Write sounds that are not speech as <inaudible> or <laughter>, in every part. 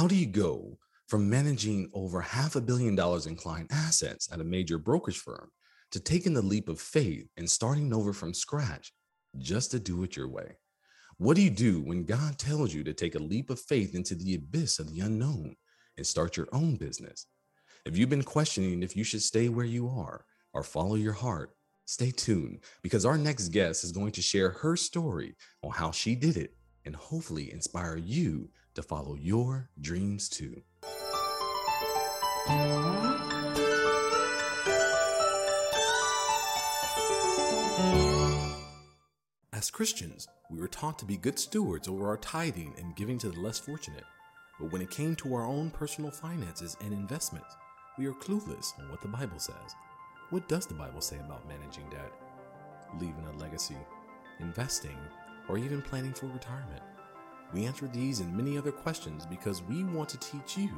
How do you go from managing over half a billion dollars in client assets at a major brokerage firm to taking the leap of faith and starting over from scratch just to do it your way? What do you do when God tells you to take a leap of faith into the abyss of the unknown and start your own business? If you've been questioning if you should stay where you are or follow your heart, stay tuned because our next guest is going to share her story on how she did it and hopefully inspire you to follow your dreams too. As Christians, we were taught to be good stewards over our tithing and giving to the less fortunate. But when it came to our own personal finances and investments, we are clueless on what the Bible says. What does the Bible say about managing debt, leaving a legacy, investing, or even planning for retirement? We answer these and many other questions because we want to teach you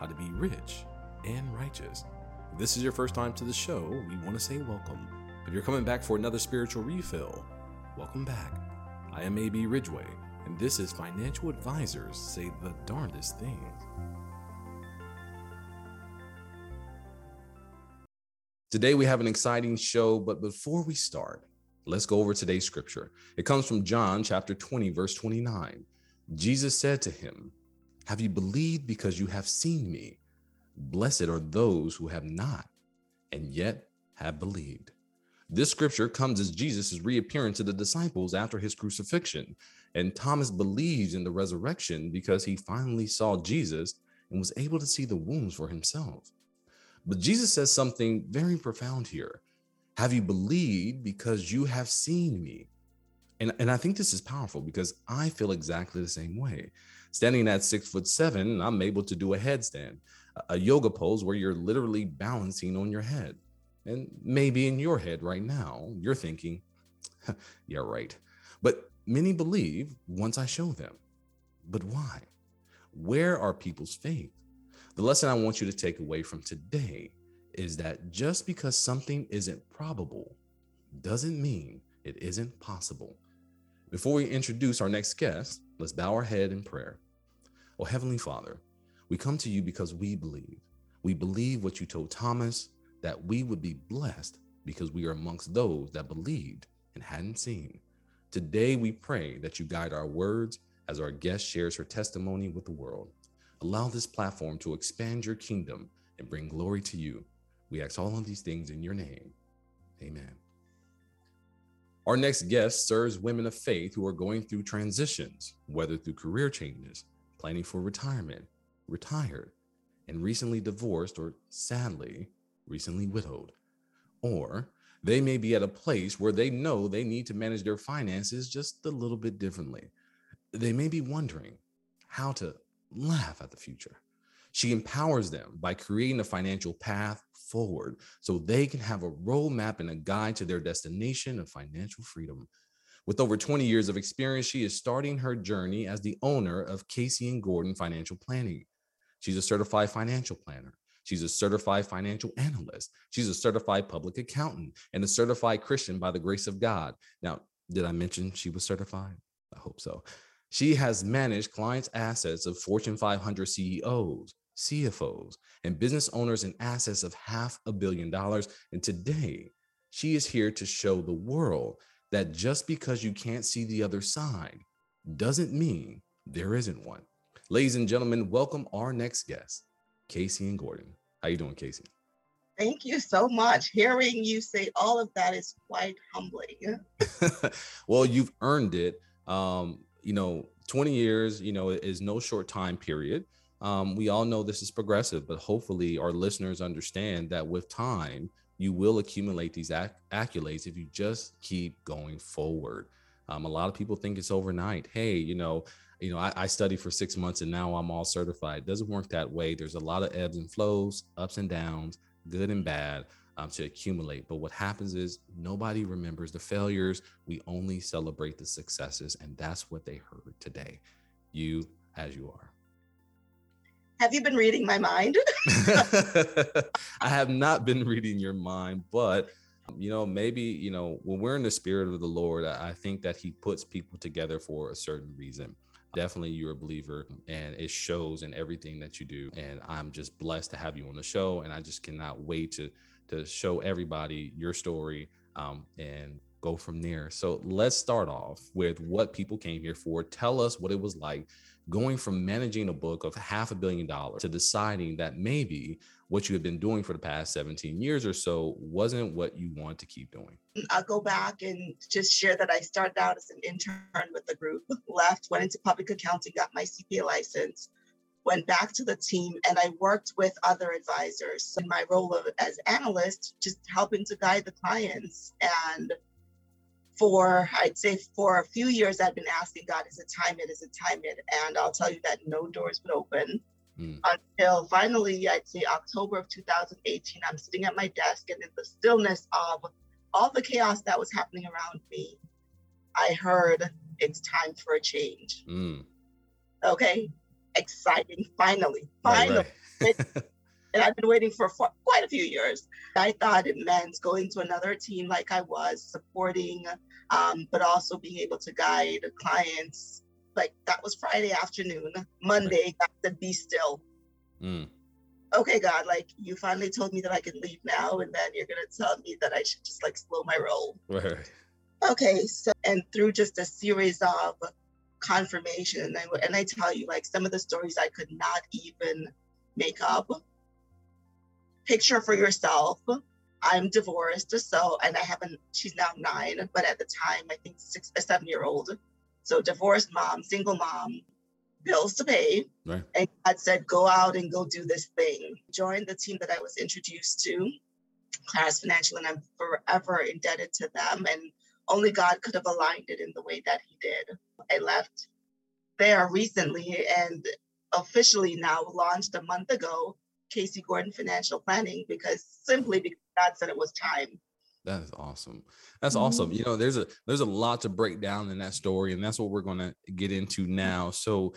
how to be rich and righteous. If this is your first time to the show, we want to say welcome. If you're coming back for another spiritual refill, welcome back. I am AB Ridgeway, and this is Financial Advisors Say the Darndest Things. Today we have an exciting show, but before we start, let's go over today's scripture. It comes from John chapter 20, verse 29. Jesus said to him, Have you believed because you have seen me? Blessed are those who have not and yet have believed. This scripture comes as Jesus is reappearing to the disciples after his crucifixion. And Thomas believes in the resurrection because he finally saw Jesus and was able to see the wounds for himself. But Jesus says something very profound here. Have you believed because you have seen me? And, and I think this is powerful because I feel exactly the same way. Standing at six foot seven, I'm able to do a headstand, a yoga pose where you're literally balancing on your head. And maybe in your head right now, you're thinking, yeah, right. But many believe once I show them. But why? Where are people's faith? The lesson I want you to take away from today is that just because something isn't probable doesn't mean it isn't possible. Before we introduce our next guest, let's bow our head in prayer. Oh, Heavenly Father, we come to you because we believe. We believe what you told Thomas that we would be blessed because we are amongst those that believed and hadn't seen. Today, we pray that you guide our words as our guest shares her testimony with the world. Allow this platform to expand your kingdom and bring glory to you. We ask all of these things in your name. Amen. Our next guest serves women of faith who are going through transitions, whether through career changes, planning for retirement, retired, and recently divorced, or sadly, recently widowed. Or they may be at a place where they know they need to manage their finances just a little bit differently. They may be wondering how to laugh at the future. She empowers them by creating a financial path forward so they can have a roadmap and a guide to their destination of financial freedom. With over 20 years of experience, she is starting her journey as the owner of Casey and Gordon Financial Planning. She's a certified financial planner. She's a certified financial analyst. She's a certified public accountant and a certified Christian by the grace of God. Now, did I mention she was certified? I hope so. She has managed clients' assets of Fortune 500 CEOs, CFOs, and business owners in assets of half a billion dollars. And today, she is here to show the world that just because you can't see the other side doesn't mean there isn't one. Ladies and gentlemen, welcome our next guest, Casey and Gordon. How you doing, Casey? Thank you so much. Hearing you say all of that is quite humbling. <laughs> well, you've earned it. Um, you know, 20 years, you know, is no short time period um, we all know this is progressive, but hopefully our listeners understand that with time, you will accumulate these acc- accolades if you just keep going forward. Um, a lot of people think it's overnight. Hey, you know, you know, I, I studied for six months and now I'm all certified. It doesn't work that way. There's a lot of ebbs and flows, ups and downs, good and bad, um, to accumulate. But what happens is nobody remembers the failures. We only celebrate the successes, and that's what they heard today. You as you are. Have you been reading my mind? <laughs> I have not been reading your mind, but you know, maybe, you know, when we're in the spirit of the Lord, I think that He puts people together for a certain reason. definitely you're a believer and it shows in everything that you do. And I'm just blessed to have you on the show. And I just cannot wait to to show everybody your story um, and go from there. So let's start off with what people came here for. Tell us what it was like going from managing a book of half a billion dollars to deciding that maybe what you had been doing for the past 17 years or so wasn't what you want to keep doing. I'll go back and just share that I started out as an intern with the group, left, went into public accounting, got my CPA license, went back to the team, and I worked with other advisors in my role of, as analyst, just helping to guide the clients. And for I'd say for a few years I've been asking God, is it time it? Is it time it? And I'll tell you that no doors would open mm. until finally I'd say October of 2018. I'm sitting at my desk and in the stillness of all the chaos that was happening around me, I heard it's time for a change. Mm. Okay. Exciting. Finally. Finally. Right, right. <laughs> and I've been waiting for, for quite a few years. I thought it meant going to another team like I was, supporting, um, but also being able to guide clients. Like that was Friday afternoon. Monday, God said, "Be still." Mm. Okay, God, like you finally told me that I can leave now, and then you're gonna tell me that I should just like slow my roll. Right. Okay, so and through just a series of confirmation, and I and I tell you, like some of the stories I could not even make up picture for yourself. I'm divorced, so and I haven't. She's now nine, but at the time, I think six, a seven-year-old. So divorced mom, single mom, bills to pay. Right. And God said, "Go out and go do this thing." Joined the team that I was introduced to, Claris Financial, and I'm forever indebted to them. And only God could have aligned it in the way that He did. I left there recently and officially now launched a month ago Casey Gordon Financial Planning because simply because God said it was time. That is awesome. That's mm-hmm. awesome. You know, there's a there's a lot to break down in that story, and that's what we're going to get into now. So,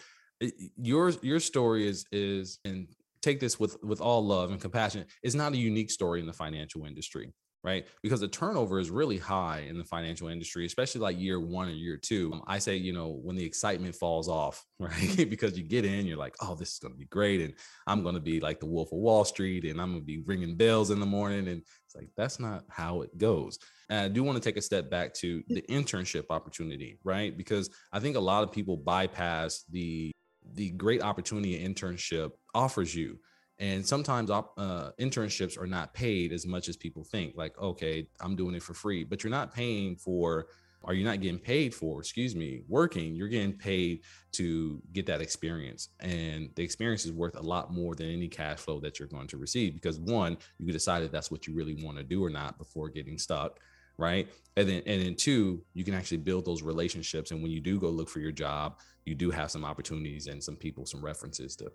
your your story is is and take this with with all love and compassion. It's not a unique story in the financial industry right? Because the turnover is really high in the financial industry, especially like year one or year two. Um, I say, you know, when the excitement falls off, <laughs> right? because you get in, you're like, oh, this is going to be great. And I'm going to be like the Wolf of Wall Street and I'm going to be ringing bells in the morning. And it's like, that's not how it goes. And I do want to take a step back to the internship opportunity, right? Because I think a lot of people bypass the the great opportunity an internship offers you and sometimes uh, internships are not paid as much as people think like okay i'm doing it for free but you're not paying for or you're not getting paid for excuse me working. You're getting paid to get that experience. And the experience is worth a lot more than any cash flow that you're going to receive because one you can decide that's what you really want to do or not before getting stuck right? And then and then two you can actually build those relationships. And when you do go look for your job you do have some opportunities and some people some references to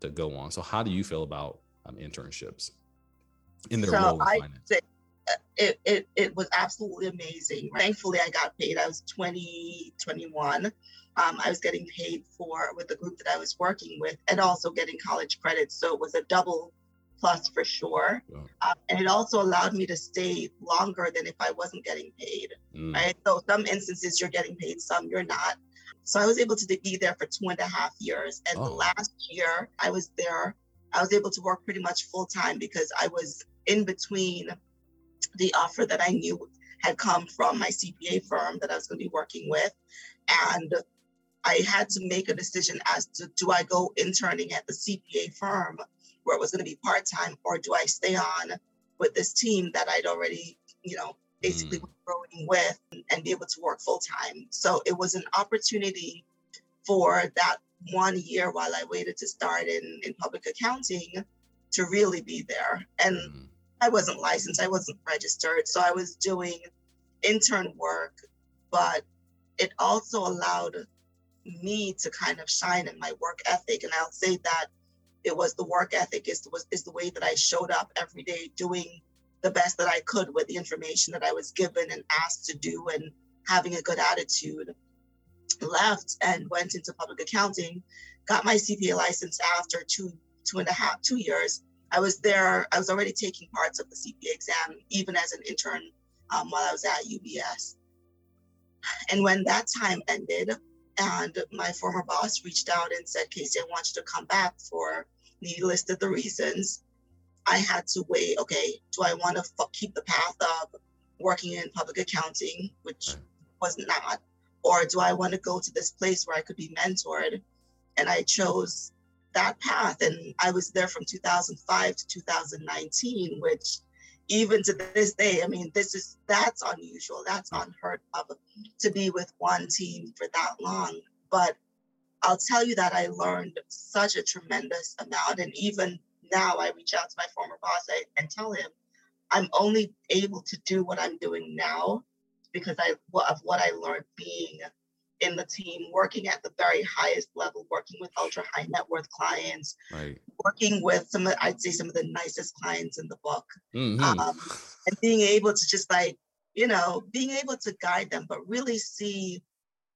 to go on. So how do you feel about um, internships in their so role in finance? Uh, it, it, it was absolutely amazing. Thankfully, I got paid. I was 20, 21. Um, I was getting paid for with the group that I was working with and also getting college credits. So it was a double plus for sure. Um, and it also allowed me to stay longer than if I wasn't getting paid. Mm. Right. So some instances you're getting paid, some you're not. So I was able to be there for two and a half years. And oh. the last year I was there, I was able to work pretty much full time because I was in between the offer that I knew had come from my CPA firm that I was going to be working with. And I had to make a decision as to do I go interning at the CPA firm where it was going to be part time, or do I stay on with this team that I'd already, you know, basically mm. Growing with and be able to work full time. So it was an opportunity for that one year while I waited to start in, in public accounting to really be there. And mm. I wasn't licensed, I wasn't registered. So I was doing intern work, but it also allowed me to kind of shine in my work ethic. And I'll say that it was the work ethic is was is the way that I showed up every day doing the best that I could with the information that I was given and asked to do and having a good attitude. Left and went into public accounting, got my CPA license after two, two and a half, two years. I was there, I was already taking parts of the CPA exam, even as an intern um, while I was at UBS. And when that time ended, And my former boss reached out and said, Casey, I want you to come back for, he listed the reasons. I had to weigh, okay, do I want to f- keep the path of working in public accounting, which right. was not, or do I want to go to this place where I could be mentored? And I chose that path. And I was there from 2005 to 2019, which even to this day, I mean, this is that's unusual. That's mm. unheard of to be with one team for that long. But I'll tell you that I learned such a tremendous amount. And even now, I reach out to my former boss and tell him I'm only able to do what I'm doing now because I of what I learned being in the team, working at the very highest level, working with ultra high net worth clients, right. working with some of, I'd say some of the nicest clients in the book, mm-hmm. um, and being able to just like, you know, being able to guide them, but really see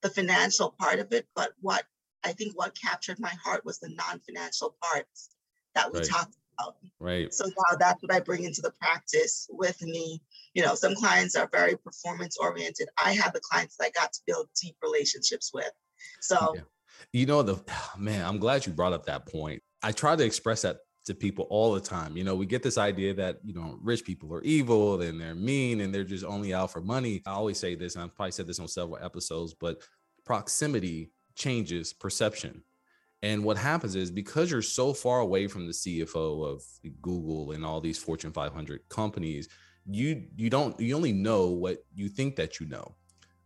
the financial part of it. But what I think what captured my heart was the non financial parts that we right. talked about. Right. So now that's what I bring into the practice with me. You know, some clients are very performance oriented. I have the clients that I got to build deep relationships with. So, yeah. you know, the <sighs> man, I'm glad you brought up that point. I try to express that to people all the time. You know, we get this idea that, you know, rich people are evil and they're mean and they're just only out for money. I always say this, and I've probably said this on several episodes, but proximity changes perception. And what happens is because you're so far away from the CFO of Google and all these Fortune 500 companies, you you don't you only know what you think that you know.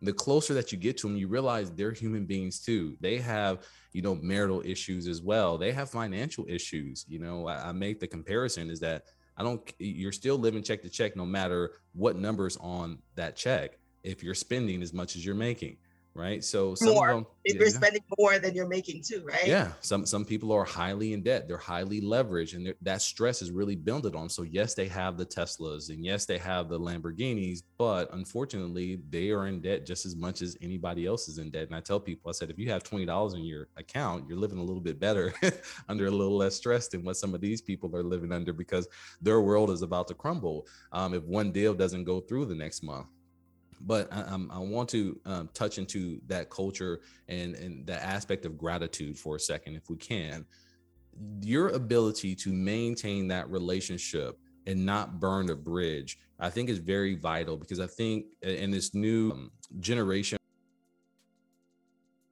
The closer that you get to them, you realize they're human beings too. They have, you know, marital issues as well. They have financial issues. You know, I, I make the comparison is that I don't. You're still living check to check, no matter what numbers on that check. If you're spending as much as you're making, right? So some more. of them, if you're spending more than you're making too, right? Yeah. Some some people are highly in debt. They're highly leveraged, and that stress is really built on. So yes, they have the Teslas, and yes, they have the Lamborghinis, but unfortunately, they are in debt just as much as anybody else is in debt. And I tell people, I said, if you have twenty dollars in your account, you're living a little bit better, <laughs> under a little less stress than what some of these people are living under because their world is about to crumble um, if one deal doesn't go through the next month but I, I, want to um, touch into that culture and and the aspect of gratitude for a second, if we can. Your ability to maintain that relationship and not burn a bridge, I think, is very vital because I think in this new um, generation,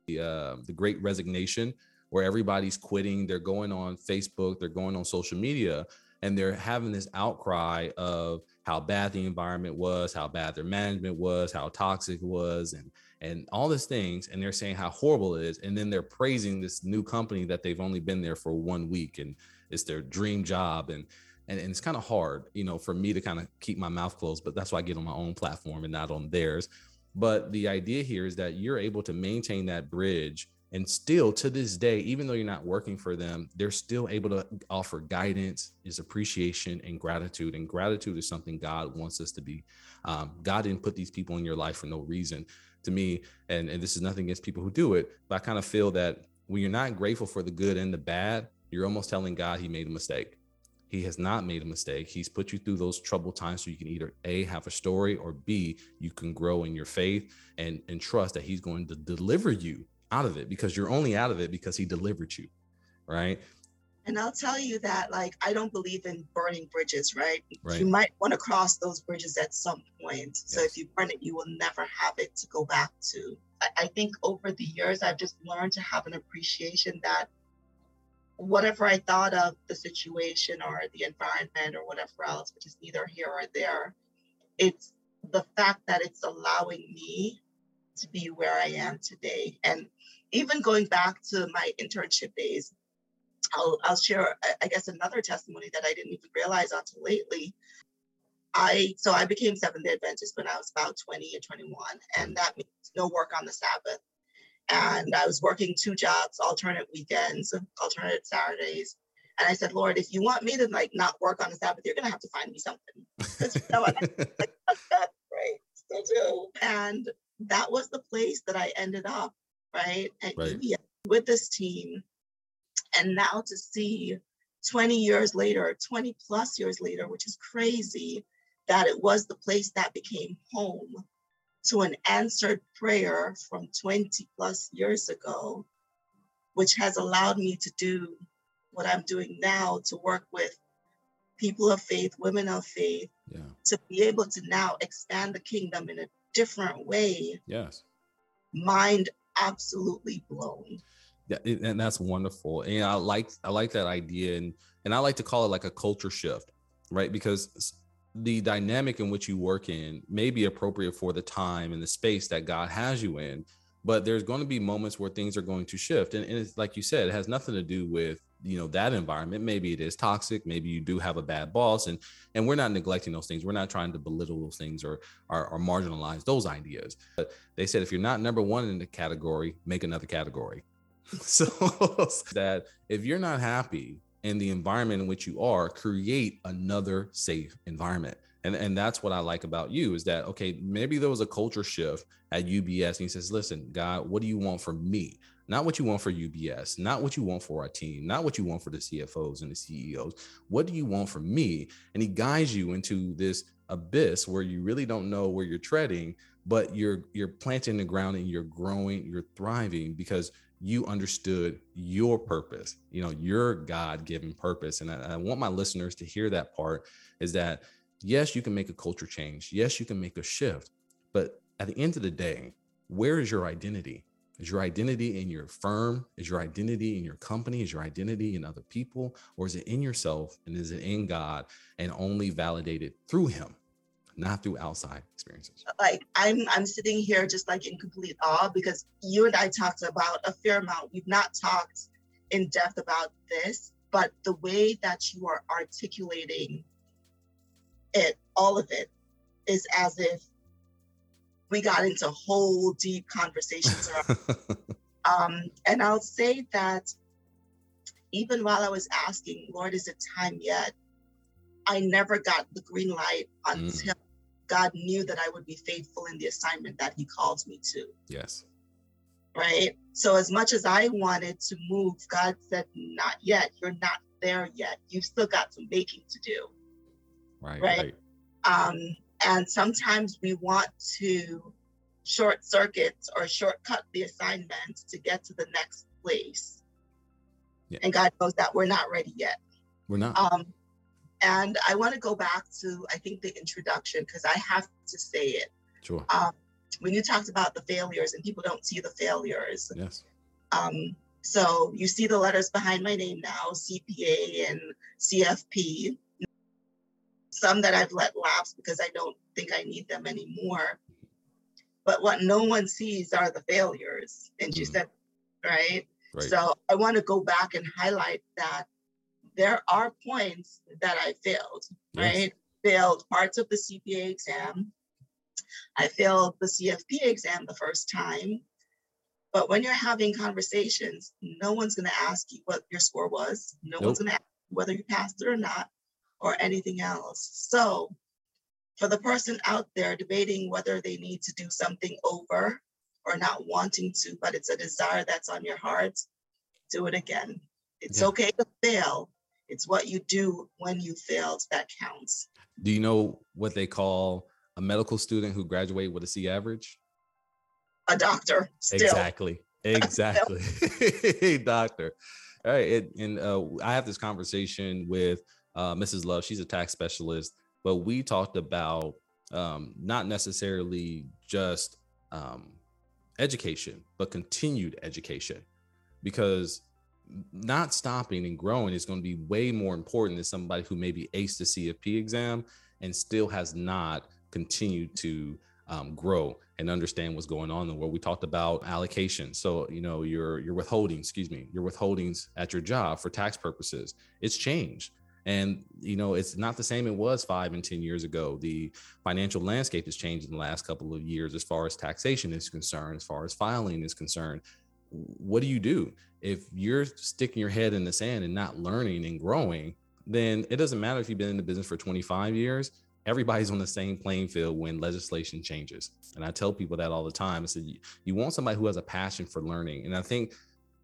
the uh, the Great Resignation, where everybody's quitting, they're going on Facebook, they're going on social media, and they're having this outcry of how bad the environment was, how bad their management was, how toxic it was, and and all these things. And they're saying how horrible it is. And then they're praising this new company that they've only been there for one week and it's their dream job. And and, and it's kind of hard, you know, for me to kind of keep my mouth closed, but that's why I get on my own platform and not on theirs. But the idea here is that you're able to maintain that bridge and still to this day even though you're not working for them they're still able to offer guidance is appreciation and gratitude. And gratitude is something god wants us to be um, god didn't put these people in your life for no reason. To me and, and this is nothing against people who do it but i kind of feel that when you're not grateful for the good and the bad you're almost telling god he made a mistake. He has not made a mistake. He's put you through those troubled times so you can either A, have a story, or B, you can grow in your faith and, and trust that he's going to deliver you out of it because you're only out of it because he delivered you right and i'll tell you that like i don't believe in burning bridges right, right. you might want to cross those bridges at some point yes. so if you burn it you will never have it to go back to I, I think over the years i've just learned to have an appreciation that whatever i thought of the situation or the environment or whatever else which is neither here or there it's the fact that it's allowing me to be where I am today. And even going back to my internship days, I'll, I'll share, I guess, another testimony that I didn't even realize until lately. I so I became Seventh Day Adventist when I was about 20 and 21, and that means no work on the Sabbath. And I was working two jobs, alternate weekends, alternate Saturdays. And I said, Lord, if you want me to like not work on the Sabbath, you're gonna have to find me something. you know, I, like, <laughs> right. Still do. And that was the place that I ended up, right? At right. With this team. And now to see 20 years later, 20 plus years later, which is crazy, that it was the place that became home to an answered prayer from 20 plus years ago, which has allowed me to do what I'm doing now to work with people of faith, women of faith, Yeah. to be able to now expand the kingdom in a different way, Yes. mind absolutely blowing. Yeah, and that's wonderful. And I like I like that idea, and and I like to call it like a culture shift, right? Because the dynamic in which you work in may be appropriate for the time and the space that God has you in, but there's going to be moments where things are going to shift, and, and it's like you said, it has nothing to do with you know that environment. Maybe it is toxic. Maybe you do have a bad boss, and and we're not neglecting those things. We're not trying to belittle those things or or, or marginalize those ideas. But they said if you're not number one in the category, make another category. <laughs> So <laughs> that if you're not happy in the environment in which you are, create another safe environment. And, and that's what I like about you is that okay, maybe there was a culture shift at UBS and he says, listen, God, what do you want from me? Not what you want for UBS, not what you want for our team, not what you want for the CFOs and the CEOs. What do you want from me? And he guides you into this abyss where you really don't know where you're treading, but you're you're planting the ground and you're growing, you're thriving because you understood your purpose, you know, your God given purpose. And I, I, want my listeners to hear that part is that, yes, you can make a culture change. Yes, you can make a shift. But at the end of the day, where is your identity? Is your identity in your firm? Is your identity in your company? Is your identity in other people? Or is it in yourself? And is it in God and only validated through Him? not through outside experiences. Uh, like I'm I'm sitting here just like in complete awe because you and I talked about a fair amount. We've not talked in depth about this, but the way that you are articulating it, all of it, is as if we got into whole deep conversations around. <laughs> um, and I'll say that even while I was asking, Lord, is it time yet? I never got the green light until mm. God knew that I would be faithful in the assignment that He calls me to. Yes. Right. So, as much as I wanted to move, God said, Not yet. You're not there yet. You've still got some baking to do. Right. Right. right. Um, and sometimes we want to short circuit or shortcut the assignment to get to the next place. Yeah. And God knows that we're not ready yet. We're not. Um, and I want to go back to, I think, the introduction because I have to say it. Sure. Um, when you talked about the failures and people don't see the failures. Yes. Um, so you see the letters behind my name now, CPA and CFP. Some that I've let lapse because I don't think I need them anymore. But what no one sees are the failures. And she Mm. said, right? Right. So I want to go back and highlight that there are points that I failed, Yes. right? Failed parts of the CPA exam. I failed the CFP exam the first time. But when you're having conversations, no one's going to ask you what your score was. No Nope. one's going to ask whether you passed it or not, or anything else. So, for the person out there debating whether they need to do something over or not wanting to, but it's a desire that's on your heart, do it again. It's Yeah. okay to fail. It's what you do when you failed that counts. Do you know what they call a medical student who graduate with a C average? A doctor, still. Exactly. <laughs> Exactly. <laughs> Doctor. All right. It, and uh, I have this conversation with uh, Mrs. Love. She's a tax specialist, but we talked about um, not necessarily just um, education, but continued education, because not stopping and growing is going to be way more important than somebody who maybe aced the CFP exam and still has not continued to um, grow and understand what's going on in the world. We talked about allocation. So, you know, your your withholding, excuse me, your withholdings at your job for tax purposes. It's changed. And you know, it's not the same it was five and 10 years ago. The financial landscape has changed in the last couple of years as far as taxation is concerned, as far as filing is concerned. What do you do? If you're sticking your head in the sand and not learning and growing, then it doesn't matter if you've been in the business for 25 years everybody's on the same playing field when legislation changes. And I tell people that all the time. I said, you want somebody who has a passion for learning. And I think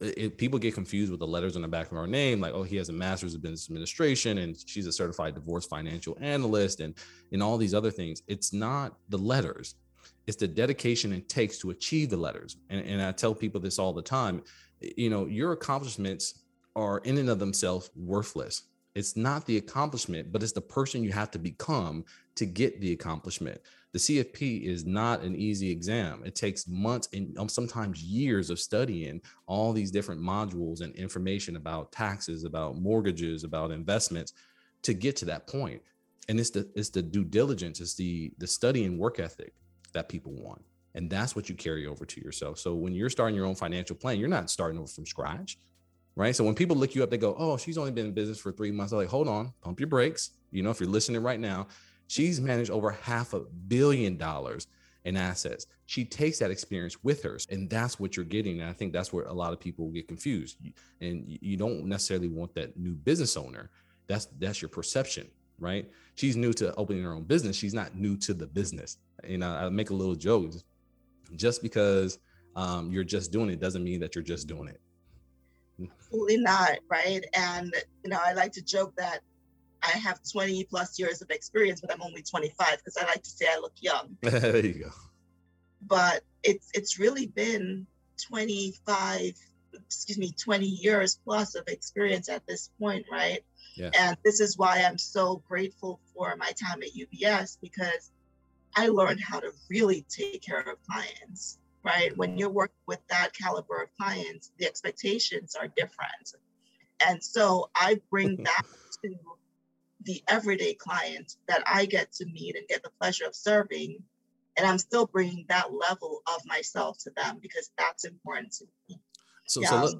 it, people get confused with the letters on the back of our name, like, oh, he has a master's of business administration and she's a certified divorce financial analyst and, and all these other things. It's not the letters. it's the dedication it takes to achieve the letters. And, and I tell people this all the time. You know, your accomplishments are in and of themselves worthless. It's not the accomplishment, but it's the person you have to become to get the accomplishment. The CFP is not an easy exam. It takes months and um, sometimes years of studying all these different modules and information about taxes, about mortgages, about investments to get to that point. And it's the it's the due diligence, it's the the study and work ethic that people want. And that's what you carry over to yourself. So when you're starting your own financial plan, you're not starting over from scratch right? So when people look you up, they go, "Oh, she's only been in business for three months." I'm like, hold on, pump your brakes. You know, if you're listening right now, she's managed over half a billion dollars in assets. She takes that experience with her, and that's what you're getting. And I think that's where a lot of people get confused. And you don't necessarily want that new business owner. That's that's your perception, right? She's new to opening her own business. She's not new to the business. And I, I make a little joke. Just because um, you're just doing it doesn't mean that you're just doing it Absolutely not, right? And you know, I like to joke that I have 20 plus years of experience, but I'm only 25 because I like to say I look young. <laughs> there you go. But it's it's really been 25, excuse me, 20 years plus of experience at this point, right? Yeah. And this is why I'm so grateful for my time at UBS because I learned how to really take care of clients right? When you're working with that caliber of clients, the expectations are different. And so I bring <laughs> that to the everyday client that I get to meet and get the pleasure of serving. And I'm still bringing that level of myself to them because that's important to me. So, yeah. so, let,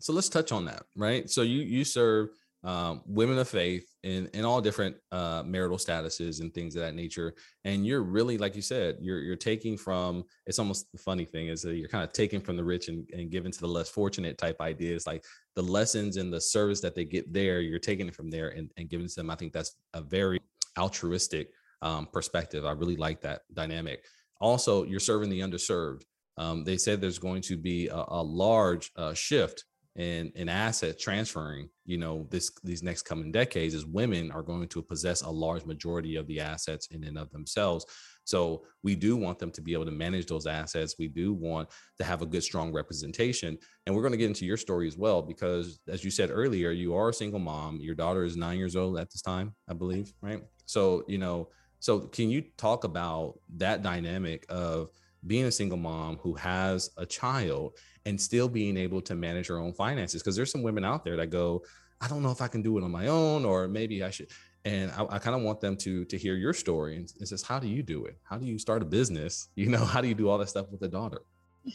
so let's touch on that, right? So you you serve um, women of faith in in all different uh, marital statuses and things of that nature. And you're really, like you said, you're you're taking from. It's almost the funny thing is that you're kind of taking from the rich and, and giving to the less fortunate type ideas. Like the lessons and the service that they get there, you're taking it from there and, and giving to them. I think that's a very altruistic um, perspective. I really like that dynamic. Also, you're serving the underserved. Um, they said there's going to be a, a large uh, shift and and asset transferring you know this these next coming decades is women are going to possess a large majority of the assets in and of themselves. So we do want them to be able to manage those assets. We do want to have a good strong representation. And we're going to get into your story as well because as you said earlier you are a single mom. Your daughter is nine years old at this time i believe right? So you know so can you talk about that dynamic of being a single mom who has a child and still being able to manage her own finances because there's some women out there that go i don't know if i can do it on my own or maybe i should and i, I kind of want them to to hear your story and it says how do you do it how do you start a business <laughs> you know how do you do all that stuff with a daughter <laughs>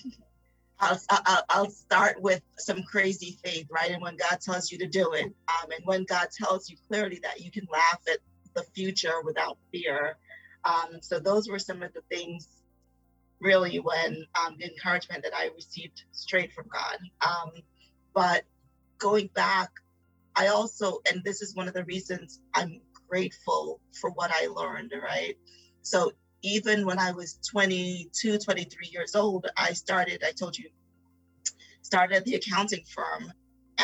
I'll, I'll, I'll, start with some crazy faith, right? And when God tells you to do it, um, and when God tells you clearly that you can laugh at the future without fear. Um, so those were some of the things really when um, the encouragement that I received straight from God. Um, but going back, I also, and this is one of the reasons I'm grateful for what I learned, right? So even when I was 22, 23 years old, I started, I told you, started the accounting firm.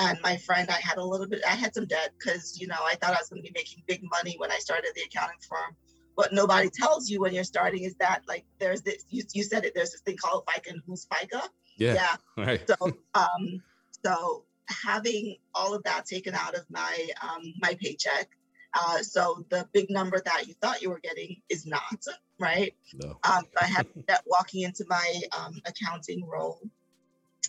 And my friend, I had a little bit, I had some debt because, you know, I thought I was going to be making big money when I started the accounting firm what nobody tells you when you're starting is that like there's this you, you said it there's this thing called FICA and who's FICA. Yeah. Yeah. <laughs> Right. So um so having all of that taken out of my um my paycheck. Uh, so the big number that you thought you were getting is not right. No. Um, I had that walking into my um, accounting role,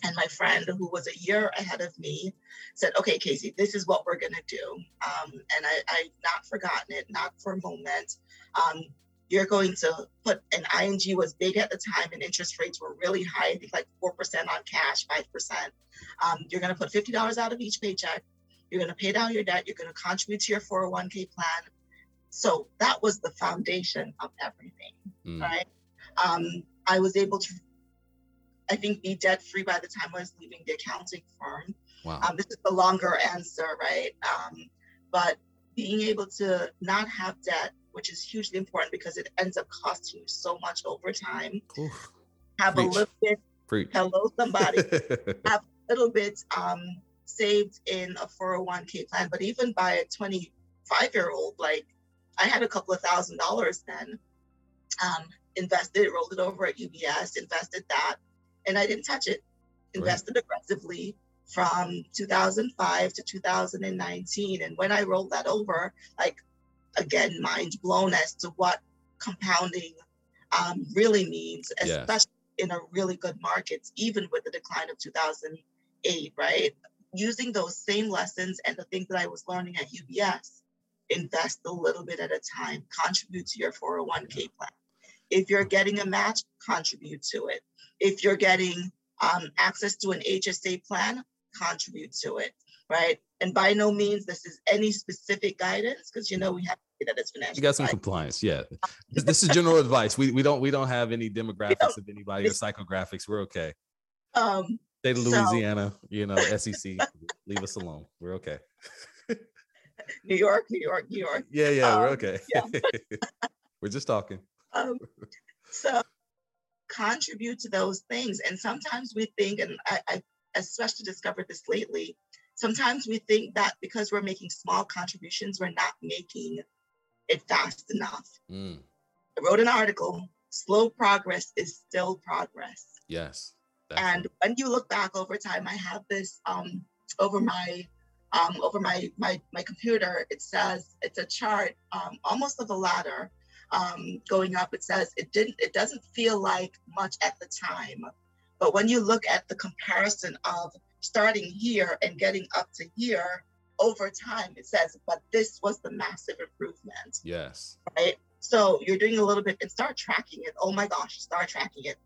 and my friend, who was a year ahead of me, said, Okay, Casey, this is what we're going to do. Um, and I, I've not forgotten it, not for a moment. Um, you're going to put an ING was big at the time and interest rates were really high, I think like 4% on cash, 5%. Um, you're going to put $50 out of each paycheck. You're going to pay down your debt. You're going to contribute to your 401k plan. So that was the foundation of everything, mm. right? Um, I was able to I think, be debt free by the time I was leaving the accounting firm. Wow. Um, this is the longer answer, right? Um, but being able to not have debt, which is hugely important because it ends up costing you so much over time. Oof. Have Preach. a little bit. Preach. Hello, somebody. <laughs> have a little bit um, saved in a 401k plan. But even by a 25 year old, like I had a couple of thousand dollars then. Um, invested, rolled it over at UBS, invested that, and I didn't touch it. Invested right. aggressively from 2005 to 2019. And when I rolled that over, like again, mind blown as to what compounding um, really means, especially yes. in a really good market, even with the decline of 2008, right? Using those same lessons and the things that I was learning at UBS, invest a little bit at a time, contribute to your 401k plan. If you're getting a match, contribute to it. If you're getting um, access to an HSA plan, contribute to it, right? And by no means this is any specific guidance because you know we have to say that it's financial. You got some advice. compliance, yeah. this is general advice. We we don't we don't have any demographics of anybody or psychographics. We're okay. Um, State of Louisiana, so, you know, SEC, leave us alone. We're okay. New York, New York, New York. Yeah, yeah, um, we're okay. Yeah. <laughs> we're just talking. Um, so contribute to those things. And sometimes we think, and I, I especially discovered this lately, sometimes we think that because we're making small contributions, we're not making it fast enough. Mm. I wrote an article slow progress is still progress. Yes. And when you look back over time, I have this um, over my um, over my, my my computer. It says it's a chart um, almost of a ladder um, going up. It says it didn't. It doesn't feel like much at the time, but when you look at the comparison of starting here and getting up to here over time, it says, but this was the massive improvement. Yes. Right. So you're doing a little bit and start tracking it. Oh my gosh, start tracking it.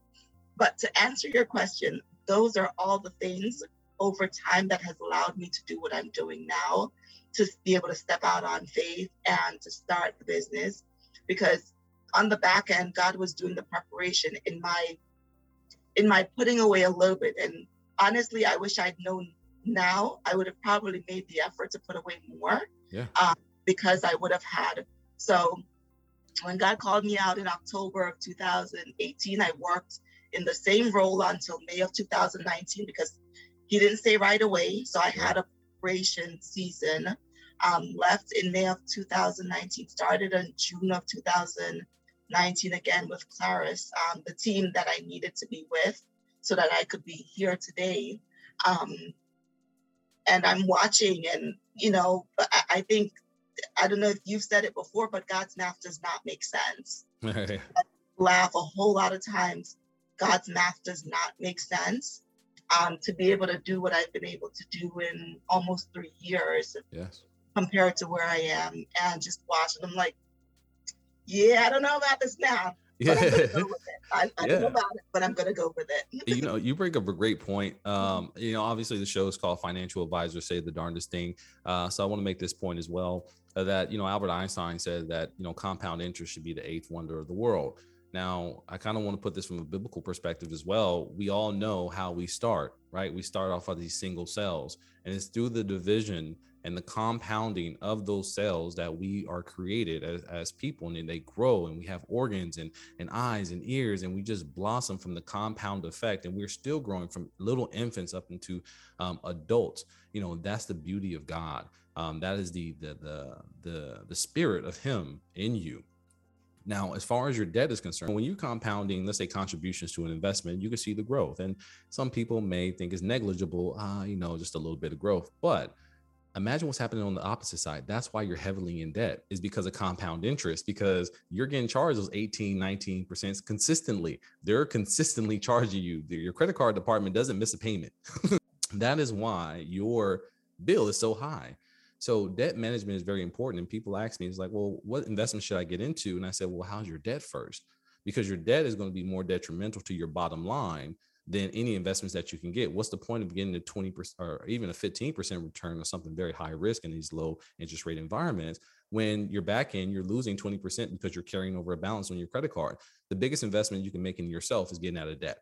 But to answer your question, those are all the things over time that has allowed me to do what I'm doing now, to be able to step out on faith and to start the business. Because on the back end, God was doing the preparation in my in my putting away a little bit. And honestly, I wish I'd known now. I would have probably made the effort to put away more. Yeah. Um, because I would have had. So when God called me out in October of 2018, I worked in the same role until May of 2019 because he didn't say right away. So I had a preparation season. Um, left in May of 2019, started in June of 2019 again with Claris, um, the team that I needed to be with so that I could be here today. Um, and I'm watching, and you know, I, I, think I don't know if you've said it before, but God's math does not make sense. I <laughs> laugh a whole lot of times. God's math does not make sense um, to be able to do what I've been able to do in almost three years. Yes. Compared to where I am, and just watching them like, yeah, I don't know about this now. Yeah. But I'm gonna go with it. I, I yeah. don't know about it, but I'm gonna go with it. you <laughs> know, you bring up a great point. Um, you know, obviously the show is called Financial Advisors Say the Darndest Thing. Uh, so I want to make this point as well uh, that you know Albert Einstein said that you know compound interest should be the eighth wonder of the world. Now, I kind of want to put this from a biblical perspective as well. We all know how we start, right? We start off of these single cells, and it's through the division and the compounding of those cells that we are created as, as people and then they grow and we have organs and, and eyes and ears and we just blossom from the compound effect and we're still growing from little infants up into um, adults you know that's the beauty of god um, that is the, the the the the spirit of him in you now, as far as your debt is concerned, when you're compounding, let's say contributions to an investment, you can see the growth. And some people may think it's negligible, uh, you know, just a little bit of growth. But imagine what's happening on the opposite side. That's why you're heavily in debt, is because of compound interest, because you're getting charged those 18, 19% consistently. They're consistently charging you. Your credit card department doesn't miss a payment. <laughs> that is why your bill is so high. So debt management is very important. And people ask me, it's like, well, what investment should I get into? And I said, well, how's your debt first? Because your debt is going to be more detrimental to your bottom line than any investments that you can get. What's the point of getting a 20% or even a 15% return on something very high risk in these low interest rate environments when you're back in, you're losing 20% because you're carrying over a balance on your credit card. The biggest investment you can make in yourself is getting out of debt.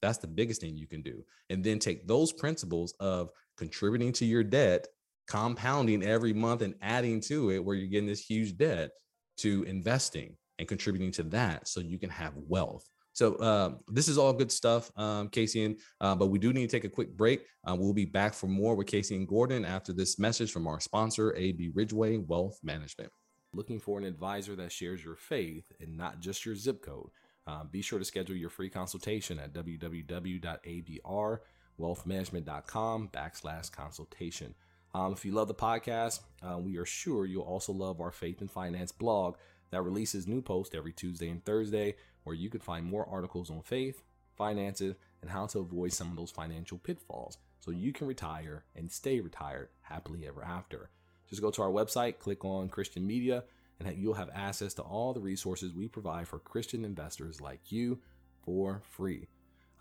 That's the biggest thing you can do. And then take those principles of contributing to your debt compounding every month and adding to it where you're getting this huge debt to investing and contributing to that so you can have wealth. So uh, this is all good stuff, um, Casey, and, uh, but we do need to take a quick break. Uh, we'll be back for more with Casey and Gordon after this message from our sponsor, AB Ridgeway Wealth Management. Looking for an advisor that shares your faith and not just your zip code? Um, be sure to schedule your free consultation at www.abrwealthmanagement.com backslash consultation. Um, if you love the podcast, uh, we are sure you'll also love our Faith and Finance blog that releases new posts every Tuesday and Thursday, where you can find more articles on faith, finances, and how to avoid some of those financial pitfalls so you can retire and stay retired happily ever after. Just go to our website, click on Christian Media, and you'll have access to all the resources we provide for Christian investors like you for free.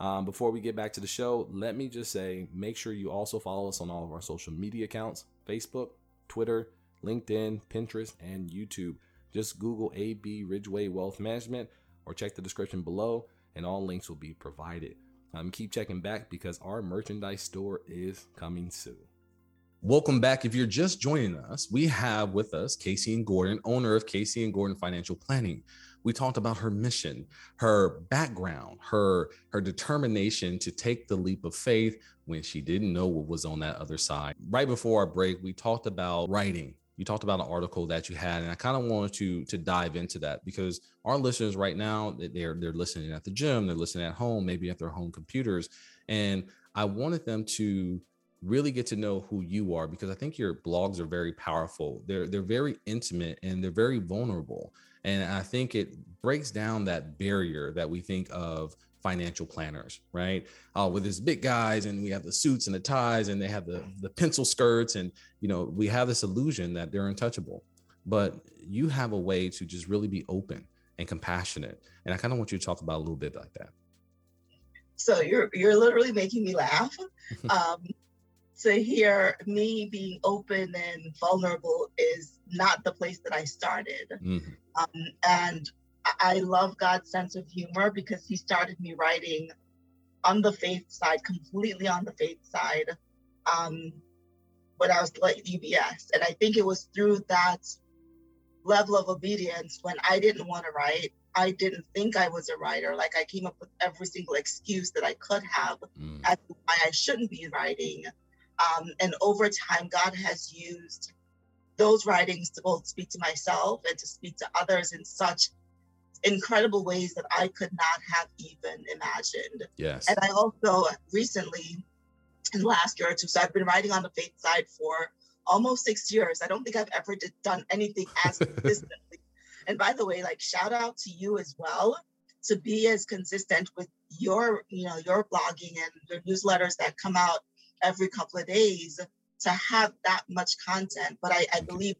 Um, before we get back to the show, let me just say make sure you also follow us on all of our social media accounts Facebook, Twitter, LinkedIn, Pinterest, and YouTube. Just Google AB Ridgeway Wealth Management or check the description below, and all links will be provided. Um, keep checking back because our merchandise store is coming soon. Welcome back. If you're just joining us, we have with us Kaysi and Gordon, owner of Kaysi and Gordon Financial Planning. We talked about her mission, her background, her her determination to take the leap of faith when she didn't know what was on that other side. Right before our break, we talked about writing. You talked about an article that you had, and I kind of wanted to to dive into that because our listeners right now they're they're listening at the gym, they're listening at home, maybe at their home computers, and I wanted them to really get to know who you are because I think your blogs are very powerful. They're they're very intimate and they're very vulnerable. And I think it breaks down that barrier that we think of financial planners, right? Uh, with these big guys and we have the suits and the ties and they have the the pencil skirts and you know we have this illusion that they're untouchable. But you have a way to just really be open and compassionate. And I kind of want you to talk about a little bit like that. So you're you're literally making me laugh. <laughs> Um, to hear me being open and vulnerable is not the place that I started. Mm-hmm. Um, and I love God's sense of humor because He started me writing on the faith side, completely on the faith side, um, when I was like UBS. And I think it was through that level of obedience when I didn't want to write. I didn't think I was a writer. Like I came up with every single excuse that I could have mm. as to why I shouldn't be writing. Um, and over time, God has used those writings to both speak to myself and to speak to others in such incredible ways that I could not have even imagined. Yes. And I also recently, in the last year or two, so I've been writing on the faith side for almost six years. I don't think I've ever did, done anything as <laughs> consistently. and by the way, like shout out to you as well to be as consistent with your, you know, your blogging and your newsletters that come out every couple of days to have that much content. But I, I believe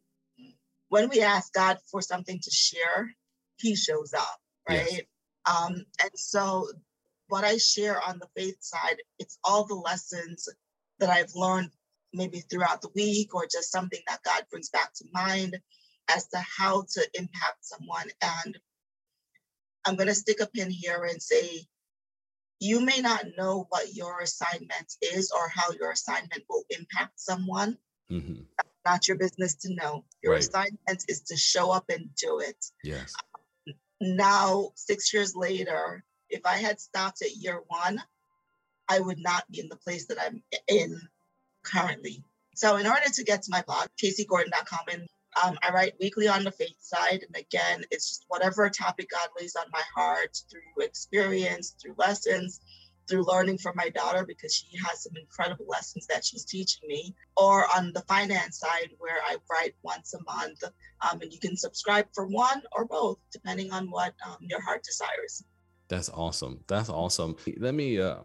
when we ask God for something to share, He shows up, right? Yes. Um, and so what I share on the faith side, it's all the lessons that I've learned maybe throughout the week or just something that God brings back to mind as to how to impact someone. And I'm going to stick a pin here and say you may not know what your assignment is or how your assignment will impact someone. Mm-hmm. Not your business to know. Your right. assignment is to show up and do it. Yes. Now, six years later, if I had stopped at year one, I would not be in the place that I'm in currently. So, in order to get to my blog, kaysigordon.com, and um, I write weekly on the faith side. And again, it's just whatever topic God lays on my heart through experience, through lessons, through learning from my daughter, because she has some incredible lessons that she's teaching me, or on the finance side, where I write once a month. Um, and you can subscribe for one or both, depending on what um, your heart desires. That's awesome. That's awesome. Let me uh,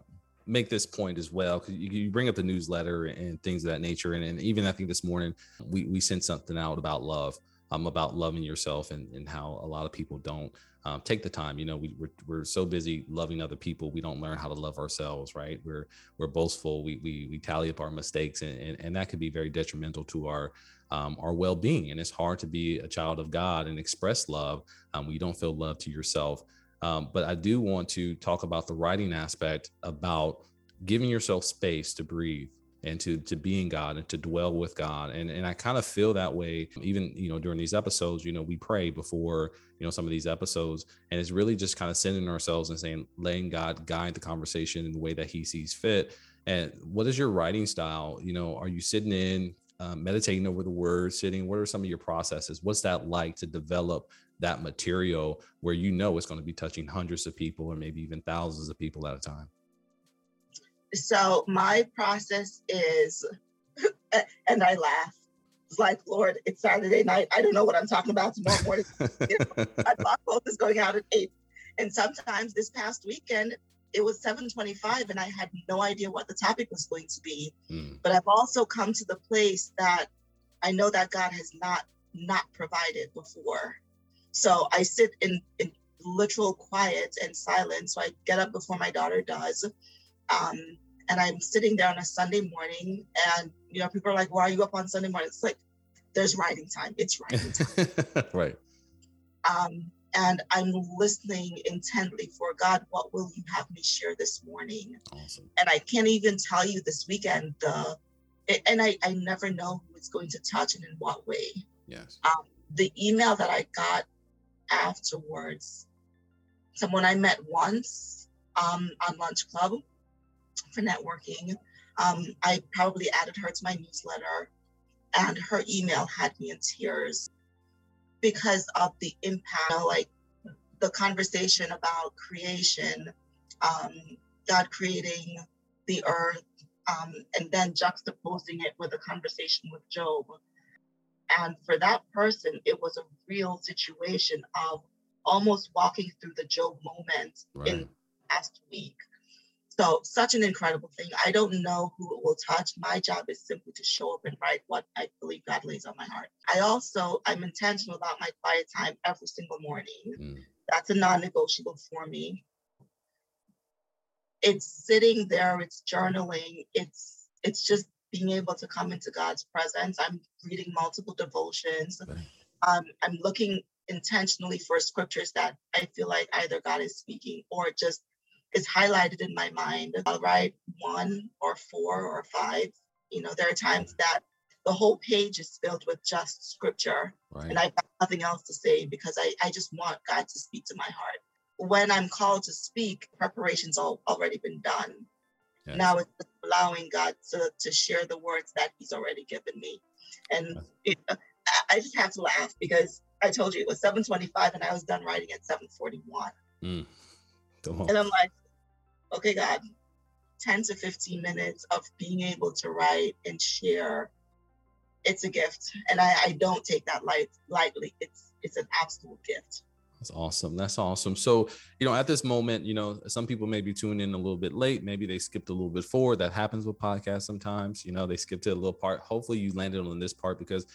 make this point as well because you, you, bring up the newsletter and things of that nature. And, and even i think this morning we, we sent something out about love um, about loving yourself and, and how a lot of people don't um, take the time. You know we, we're, we're so busy loving other people we don't learn how to love ourselves right? We're we're boastful. We we, we tally up our mistakes and, and, and that could be very detrimental to our um, our well-being. And it's hard to be a child of god and express love um, when you don't feel love to yourself um, but I do want to talk about the writing aspect about giving yourself space to breathe and to to be in God and to dwell with God. And and I kind of feel that way even you know during these episodes, you know, we pray before, you know, some of these episodes and it's really just kind of sending ourselves and saying letting God guide the conversation in the way that he sees fit. And what is your writing style? You know, are you sitting in um, meditating over the words, sitting? What are some of your processes? What's that like to develop that material where you know it's going to be touching hundreds of people or maybe even thousands of people at a time? So my process is, <laughs> and I laugh. It's like, Lord, it's Saturday night. I don't know what I'm talking about tomorrow morning. <laughs> <laughs> my blog is going out at eight. And sometimes this past weekend, it was 725 and I had no idea what the topic was going to be. Mm. But I've also come to the place that I know that God has not not provided before. So I sit in, in literal quiet and silence. So I get up before my daughter does. Um, and I'm sitting there on a Sunday morning and you know, people are like, why are you up on Sunday morning? It's like there's writing time. It's writing time. <laughs> right. Um, and I'm listening intently for God, what will you have me share this morning? Awesome. And I can't even tell you this weekend the and I, I never know who it's going to touch and in what way. Yes. Um, the email that I got afterwards, someone I met once um, on Lunch Club for networking, um, I probably added her to my newsletter, and her email had me in tears because of the impact, you know, like the conversation about creation, um, God creating the earth, um, and then juxtaposing it with a conversation with Job. And for that person, it was a real situation of almost walking through the Job moment right. in last week. So, such an incredible thing. I don't know who it will touch. My job is simply to show up and write what I believe God lays on my heart. I also, I'm intentional about my quiet time every single morning. Mm. That's a non negotiable for me. It's sitting there, it's journaling, it's it's just being able to come into God's presence. I'm reading multiple devotions. Um, I'm looking intentionally for scriptures that I feel like either God is speaking or just is highlighted in my mind. I'll write one or four or five. You know, there are times that the whole page is filled with just scripture right. and I've got nothing else to say because I, I just want God to speak to my heart. When I'm called to speak, preparation's all already been done. Yes. Now it's allowing God to, to share the words that He's already given me. And it, I just have to laugh because I told you it was 725 and I was done writing at 741. Mm. And I'm like, okay, God, 10 to 15 minutes of being able to write and share, it's a gift. And I, I don't take that light lightly. It's it's an absolute gift. That's awesome. That's awesome. So, you know, at this moment, you know, some people may be tuning in a little bit late. Maybe they skipped a little bit forward. That happens with podcasts sometimes. You know, they skipped it a little part. Hopefully, you landed on this part because,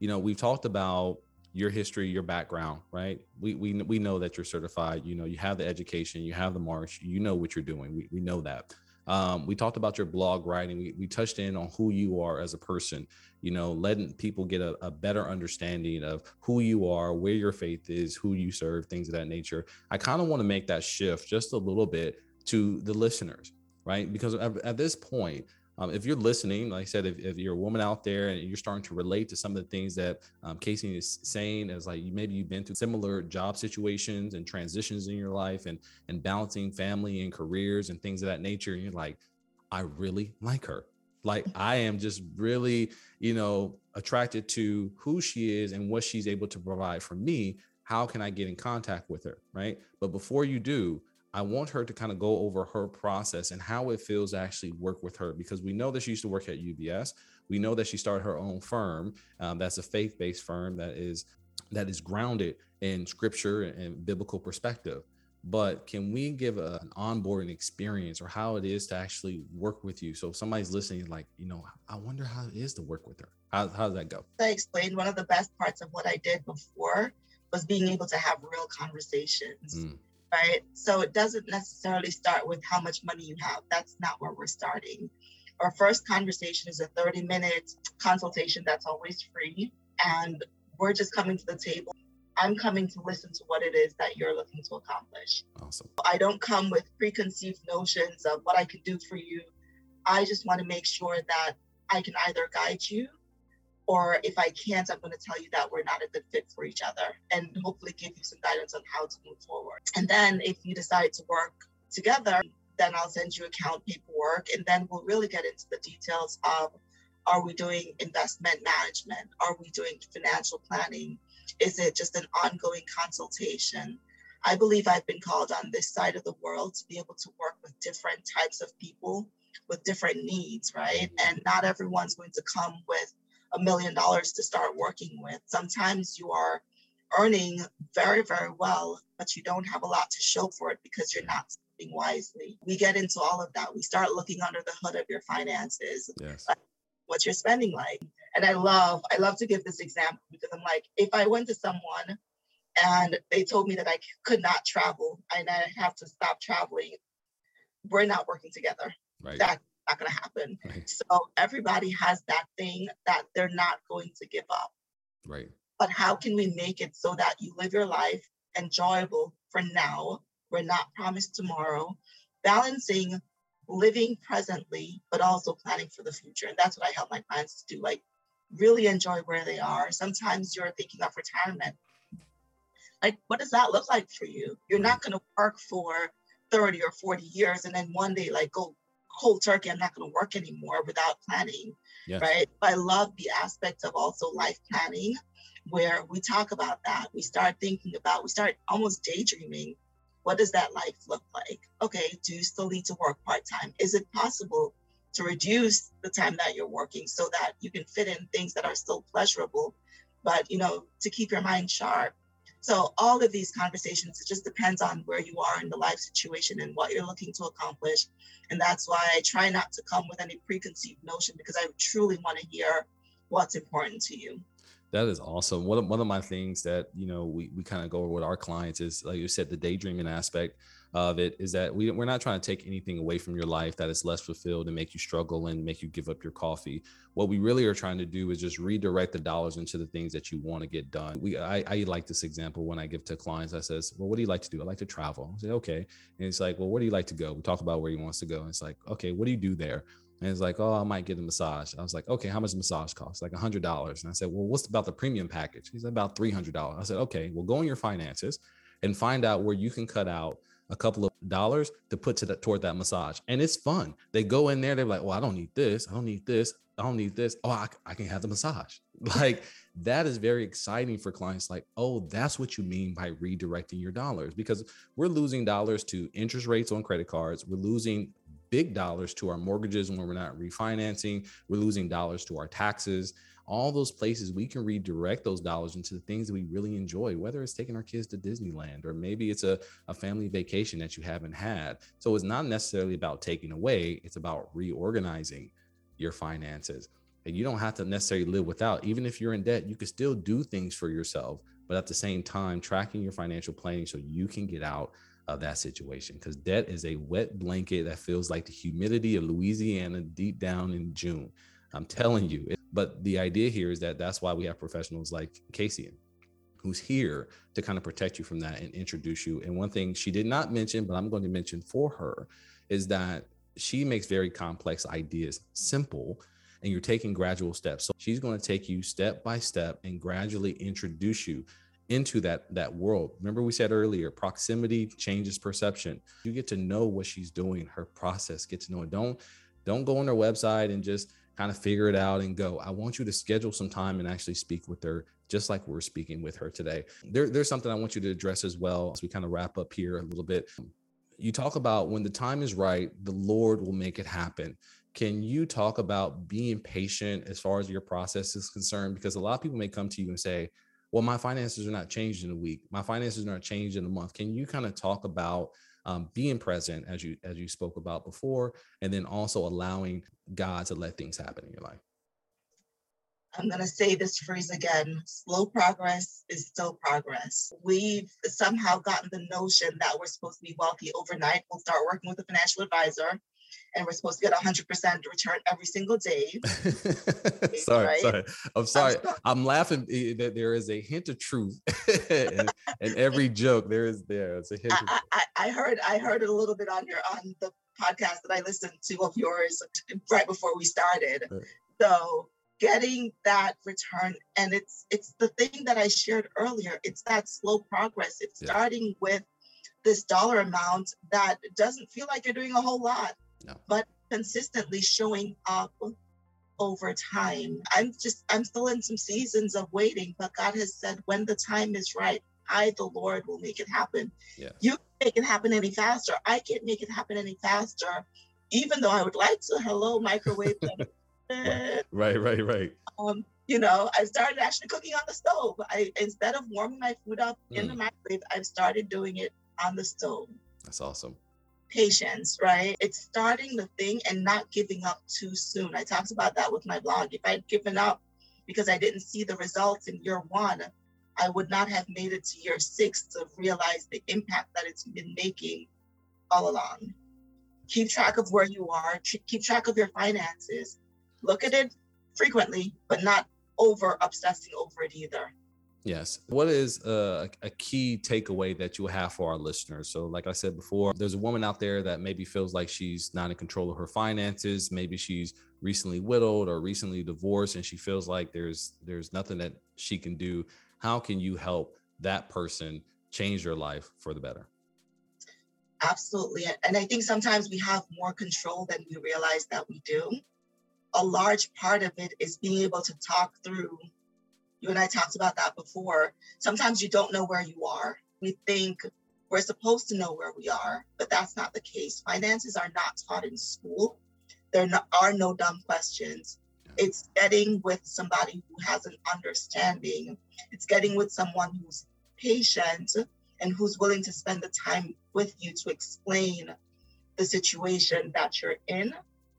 you know, we've talked about your history, your background, right? We we we know that you're certified. You know, you have the education, you have the march, you know what you're doing. We we know that. Um, we talked about your blog writing. We, we touched in on who you are as a person, you know, letting people get a, a, better understanding of who you are, where your faith is, who you serve, things of that nature. I kind of want to make that shift just a little bit to the listeners, right? Because at, at this point, um, if you're listening, like I said, if, if, you're a woman out there and you're starting to relate to some of the things that um, Kaysi is saying, as like maybe you've been through similar job situations and transitions in your life and and balancing family and careers and things of that nature, and you're like, I really like her. Like <laughs> I am just really, you know, attracted to who she is and what she's able to provide for me. How can I get in contact with her? Right. But before you do, I want her to kind of go over her process and how it feels to actually work with her because we know that she used to work at UBS. We know that she started her own firm. Um, that's a faith-based firm that is that is grounded in scripture and biblical perspective. But can we give a, an onboarding experience or how it is to actually work with you? So if somebody's listening, like, you know, I wonder how it is to work with her. How, how does that go? I explained one of the best parts of what I did before was being able to have real conversations. Mm right? So it doesn't necessarily start with how much money you have. That's not where we're starting. Our first conversation is a 30 minute consultation that's always free. And we're just coming to the table. I'm coming to listen to what it is that you're looking to accomplish. Awesome. I don't come with preconceived notions of what I can do for you. I just want to make sure that I can either guide you or if I can't, I'm going to tell you that we're not a good fit for each other and hopefully give you some guidance on how to move forward. And then if you decide to work together, then I'll send you account paperwork and then we'll really get into the details of Are we doing investment management? Are we doing financial planning? Is it just an ongoing consultation? I believe I've been called on this side of the world to be able to work with different types of people with different needs, right? And not everyone's going to come with a million dollars to start working with. Sometimes you are earning very, very well, but you don't have a lot to show for it because you're not spending wisely. We get into all of that. We start looking under the hood of your finances. Yes. What you're spending like. And I love, I love to give this example because I'm like, if I went to someone and they told me that I could not travel and I have to stop traveling, we're not working together. Right. That's not going to happen. Right. So everybody has that thing that they're not going to give up. Right. But how can we make it so that you live your life enjoyable for now? We're not promised tomorrow, balancing living presently, but also planning for the future. And that's what I help my clients to do. Like, really enjoy where they are. Sometimes you're thinking of retirement. Like, what does that look like for you? You're not going to work for 30 or 40 years and then one day, like, go cold turkey, I'm not going to work anymore without planning. Yes. Right. I love the aspect of also life planning where we talk about that. We start thinking about, we start almost daydreaming. What does that life look like? Okay, do you still need to work part time? Is it possible to reduce the time that you're working so that you can fit in things that are still pleasurable, but you know, to keep your mind sharp? So all of these conversations, it just depends on where you are in the life situation and what you're looking to accomplish. And that's why I try not to come with any preconceived notion because I truly want to hear what's important to you. That is awesome. One of, one of my things that, you know, we, we kind of go over with our clients is, like you said, the daydreaming aspect of it is that we, we're not trying to take anything away from your life that is less fulfilled and make you struggle and make you give up your coffee. What we really are trying to do is just redirect the dollars into the things that you want to get done. We I, I like this example when I give to clients. I says, well, what do you like to do? I like to travel. I say, okay. And it's like, well, where do you like to go? We talk about where he wants to go. And it's like, okay, what do you do there? And it's like, oh, I might get a massage. I was like, okay, how much massage cost? Like hundred dollars. And I said, well, what's about the premium package? He said about three hundred dollars. I said, okay, well, go in your finances and find out where you can cut out a couple of dollars to put to that toward that massage. And it's fun. They go in there, they're like, well, I don't need this. I don't need this. I don't need this. Oh, I, I can have the massage. <laughs> Like that is very exciting for clients. Like, oh, that's what you mean by redirecting your dollars because we're losing dollars to interest rates on credit cards. We're losing big dollars to our mortgages when we're not refinancing. We're losing dollars to our taxes. All those places we can redirect those dollars into the things that we really enjoy, whether it's taking our kids to Disneyland or maybe it's a, a family vacation that you haven't had. So it's not necessarily about taking away, it's about reorganizing your finances. And you don't have to necessarily live without, even if you're in debt, you can still do things for yourself, but at the same time, tracking your financial planning so you can get out of that situation because debt is a wet blanket that feels like the humidity of Louisiana deep down in June. I'm telling you. But the idea here is that that's why we have professionals like Kaysi, who's here to kind of protect you from that and introduce you. And one thing she did not mention, but I'm going to mention for her, is that she makes very complex ideas simple and you're taking gradual steps. So she's going to take you step by step and gradually introduce you into that that world. Remember we said earlier, proximity changes perception. You get to know what she's doing, her process, get to know it. Don't don't go on her website and just kind of figure it out and go. I want you to schedule some time and actually speak with her just like we're speaking with her today. There, there's something I want you to address as well as we kind of wrap up here a little bit. You talk about when the time is right, the Lord will make it happen. Can you talk about being patient as far as your process is concerned? Because a lot of people may come to you and say, well, my finances are not changed in a week. My finances are not changed in a month. Can you kind of talk about um, being present as you as you spoke about before, and then also allowing God to let things happen in your life? I'm going to say this phrase again slow progress is still progress. We've somehow gotten the notion that we're supposed to be wealthy overnight. We'll start working with a financial advisor and we're supposed to get 100% return every single day. sorry, <laughs> right? sorry. I'm sorry. I'm, I'm, laughing eh, eh, that there is a hint of truth <laughs> in, in, every joke. There is there. It's a hint. I, I, I, heard I heard it a little bit on your on the podcast that I listened to of yours right before we started. Uh. So getting that return and it's it's the thing that I shared earlier. It's that slow progress. It's yeah. starting with this dollar amount that doesn't feel like you're doing a whole lot no. but consistently showing up over time. I'm just, I'm still in some seasons of waiting, but God has said, when the time is right, I, the Lord, will make it happen. Yes. You make it happen any faster. I can't make it happen any faster, even though I would like to. Hello, microwave. <laughs> right, right, right. Um, you know, I started actually cooking on the stove. I instead of warming my food up mm. in the microwave, I've started doing it on the stove. That's awesome. Patience, right? It's starting the thing and not giving up too soon. I talked about that with my blog. If I'd given up because I didn't see the results in year one, I would not have made it to year six to realize the impact that it's been making all along. Keep track of where you are, keep track of your finances, look at it frequently, but not over obsessing over it either. Yes. What is a, a, key takeaway that you have for our listeners? So, like I said before, there's a woman out there that maybe feels like she's not in control of her finances. Maybe she's recently widowed or recently divorced, and she feels like there's there's nothing that she can do how can you help that person change their life for the better? Absolutely. And I think sometimes we have more control than we realize that we do. A large part of it is being able to talk through. You and I talked about that before. Sometimes you don't know where you are. We think we're supposed to know where we are, but that's not the case. Finances are not taught in school. There are no dumb questions. It's getting with somebody who has an understanding. It's getting with someone who's patient and who's willing to spend the time with you to explain the situation that you're in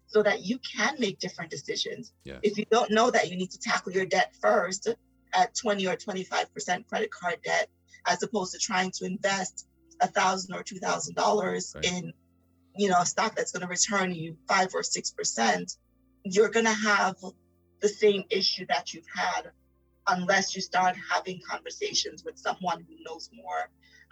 so that you can make different decisions. Yes. If you don't know that you need to tackle your debt first at 20 or 25% credit card debt, as opposed to trying to invest a thousand or two thousand dollars in, you know, a stock that's going to return you five or six percent, you're going to have the same issue that you've had unless you start having conversations with someone who knows more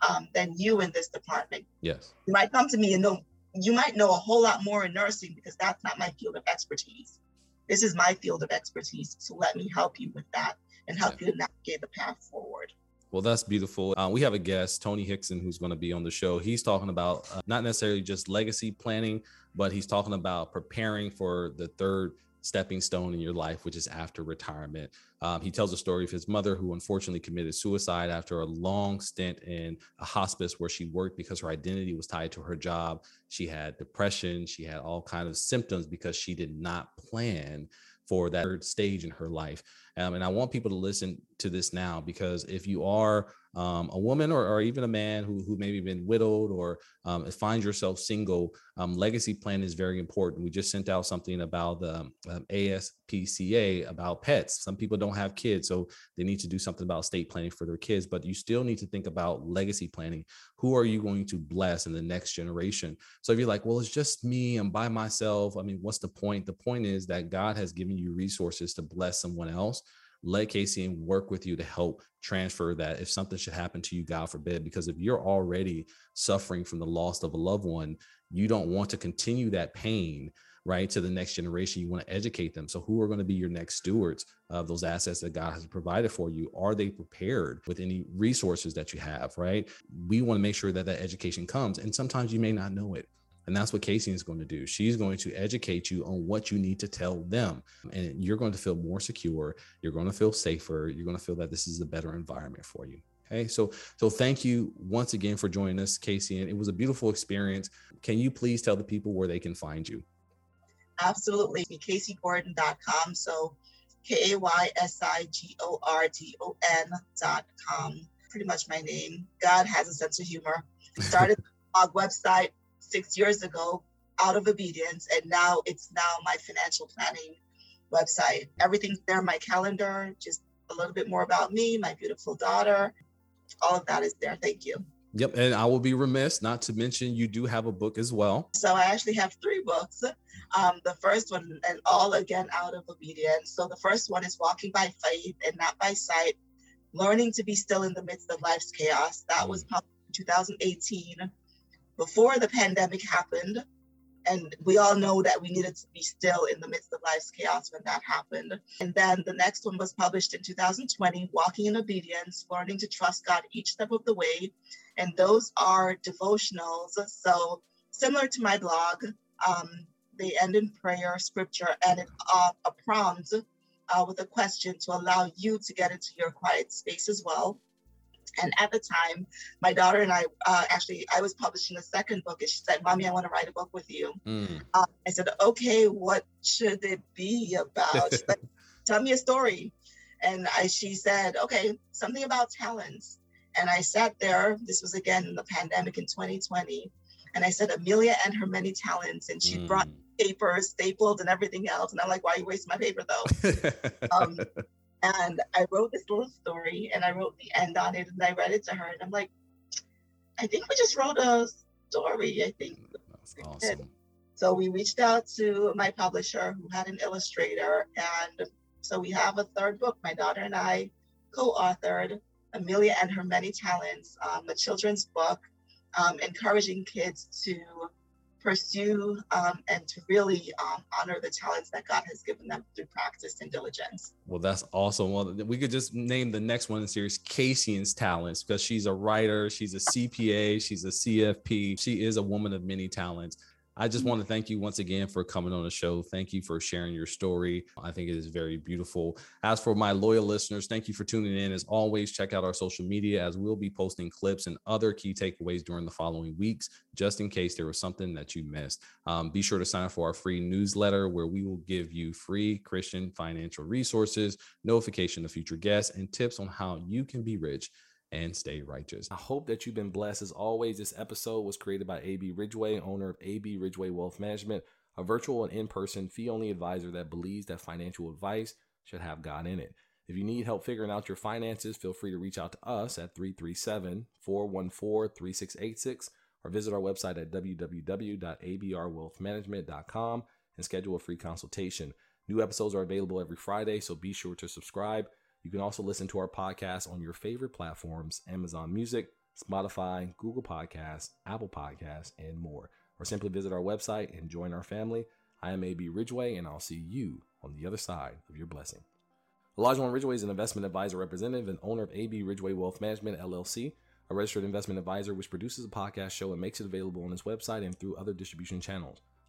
um, than you in this department. Yes. You might come to me and know you might know a whole lot more in nursing because that's not my field of expertise. This is my field of expertise. So let me help you with that and help yeah. you navigate the path forward. Well, that's beautiful. Uh, we have a guest, Tony Hickson, who's going to be on the show. He's talking about uh, not necessarily just legacy planning, but he's talking about preparing for the third stepping stone in your life, which is after retirement. Um, he tells a story of his mother who unfortunately committed suicide after a long stint in a hospice where she worked because her identity was tied to her job. She had depression, she had all kinds of symptoms because she did not plan for that third stage in her life. Um, and I want people to listen to this now because if you are um, a woman or, or, even a man who, who maybe been widowed or um, finds yourself single, um, legacy plan is very important. We just sent out something about the um, ASPCA about pets. Some people don't have kids, so they need to do something about estate planning for their kids, but you still need to think about legacy planning. Who are you going to bless in the next generation? So if you're like, well, it's just me, I'm by myself. I mean, what's the point? The point is that God has given you resources to bless someone else let KCN work with you to help transfer that. If something should happen to you, God forbid. Because if you're already suffering from the loss of a loved one, you don't want to continue that pain right to the next generation. You want to educate them. So who are going to be your next stewards of those assets that god has provided for you? Are they prepared with any resources that you have right? We want to make sure that that education comes and sometimes you may not know it and that's what Kaysi is going to do. She's going to educate you on what you need to tell them. And you're going to feel more secure. You're going to feel safer. You're going to feel that this is a better environment for you. Okay. So, so thank you once again for joining us, Casey. And it was a beautiful experience. Can you please tell the people where they can find you? Absolutely. KaysiGordon.com. So K A Y S I G O R D O N.com. Pretty much my name. God has a sense of humor. Started <laughs> blog website six years ago out of obedience. And now it's now my financial planning website. Everything's there, my calendar, just a little bit more about me, my beautiful daughter. All of that is there. Thank you. Yep. And I will be remiss not to mention you do have a book as well. So I actually have three books. Um, the first one, and all again out of obedience. So the first one is Walking by Faith and Not by Sight Learning to Be Still in the Midst of Life's Chaos. That was published in 2018 before the pandemic happened. And we all know that we needed to be still in the midst of life's chaos when that happened. And then the next one was published in 2020, Walking in Obedience, Learning to Trust God Each Step of the Way. And those are devotionals. So similar to my blog, um, they end in prayer, scripture, and uh, a prompt uh, with a question to allow you to get into your quiet space as well. And at the time, my daughter and I uh, actually, I was publishing a second book, and she said, "Mommy, I want to write a book with you." Mm. Uh, I said, "Okay, what should it be about?" like, <laughs> Tell me a story. And I, she said, "Okay, something about talents." And I sat there. This was again in the pandemic in 2020, and I said, "Amelia and her many talents," and she mm. brought papers, stapled, and everything else. And I'm like, "Why are you wasting my paper, though?" <laughs> um, and I wrote this little story and I wrote the end on it and I read it to her. And I'm like, I think we just wrote a story. I think. That's awesome. So we reached out to my publisher who had an illustrator. And so we have a third book. My daughter and I co authored Amelia and Her Many Talents, um, a children's book um, encouraging kids to pursue um, and to really um, honor the talents that God has given them through practice and diligence. Well, that's awesome. Well, we could just name the next one in the series Kaysi's Talents because she's a writer, she's a CPA, she's a CFP, she is a woman of many talents. I just want to thank you once again for coming on the show. Thank you for sharing your story. I think it is very beautiful. As for my loyal listeners, thank you for tuning in. As always, check out our social media as we'll be posting clips and other key takeaways during the following weeks, just in case there was something that you missed. Um, be sure to sign up for our free newsletter where we will give you free Christian financial resources, notification of future guests, and tips on how you can be rich and stay righteous. I hope that you've been blessed. As always, this episode was created by AB Ridgeway, owner of AB Ridgeway Wealth Management, a virtual and in person fee only advisor that believes that financial advice should have God in it. If you need help figuring out your finances, feel free to reach out to us at 337 414 3686 or visit our website at www.abrwealthmanagement.com and schedule a free consultation. New episodes are available every Friday, so be sure to subscribe. You can also listen to our podcast on your favorite platforms Amazon Music, Spotify, Google Podcasts, Apple Podcasts, and more. Or simply visit our website and join our family. I am AB Ridgeway, and I'll see you on the other side of your blessing. Olajuwon Ridgeway is an investment advisor representative and owner of AB Ridgeway Wealth Management, LLC, a registered investment advisor which produces a podcast show and makes it available on its website and through other distribution channels.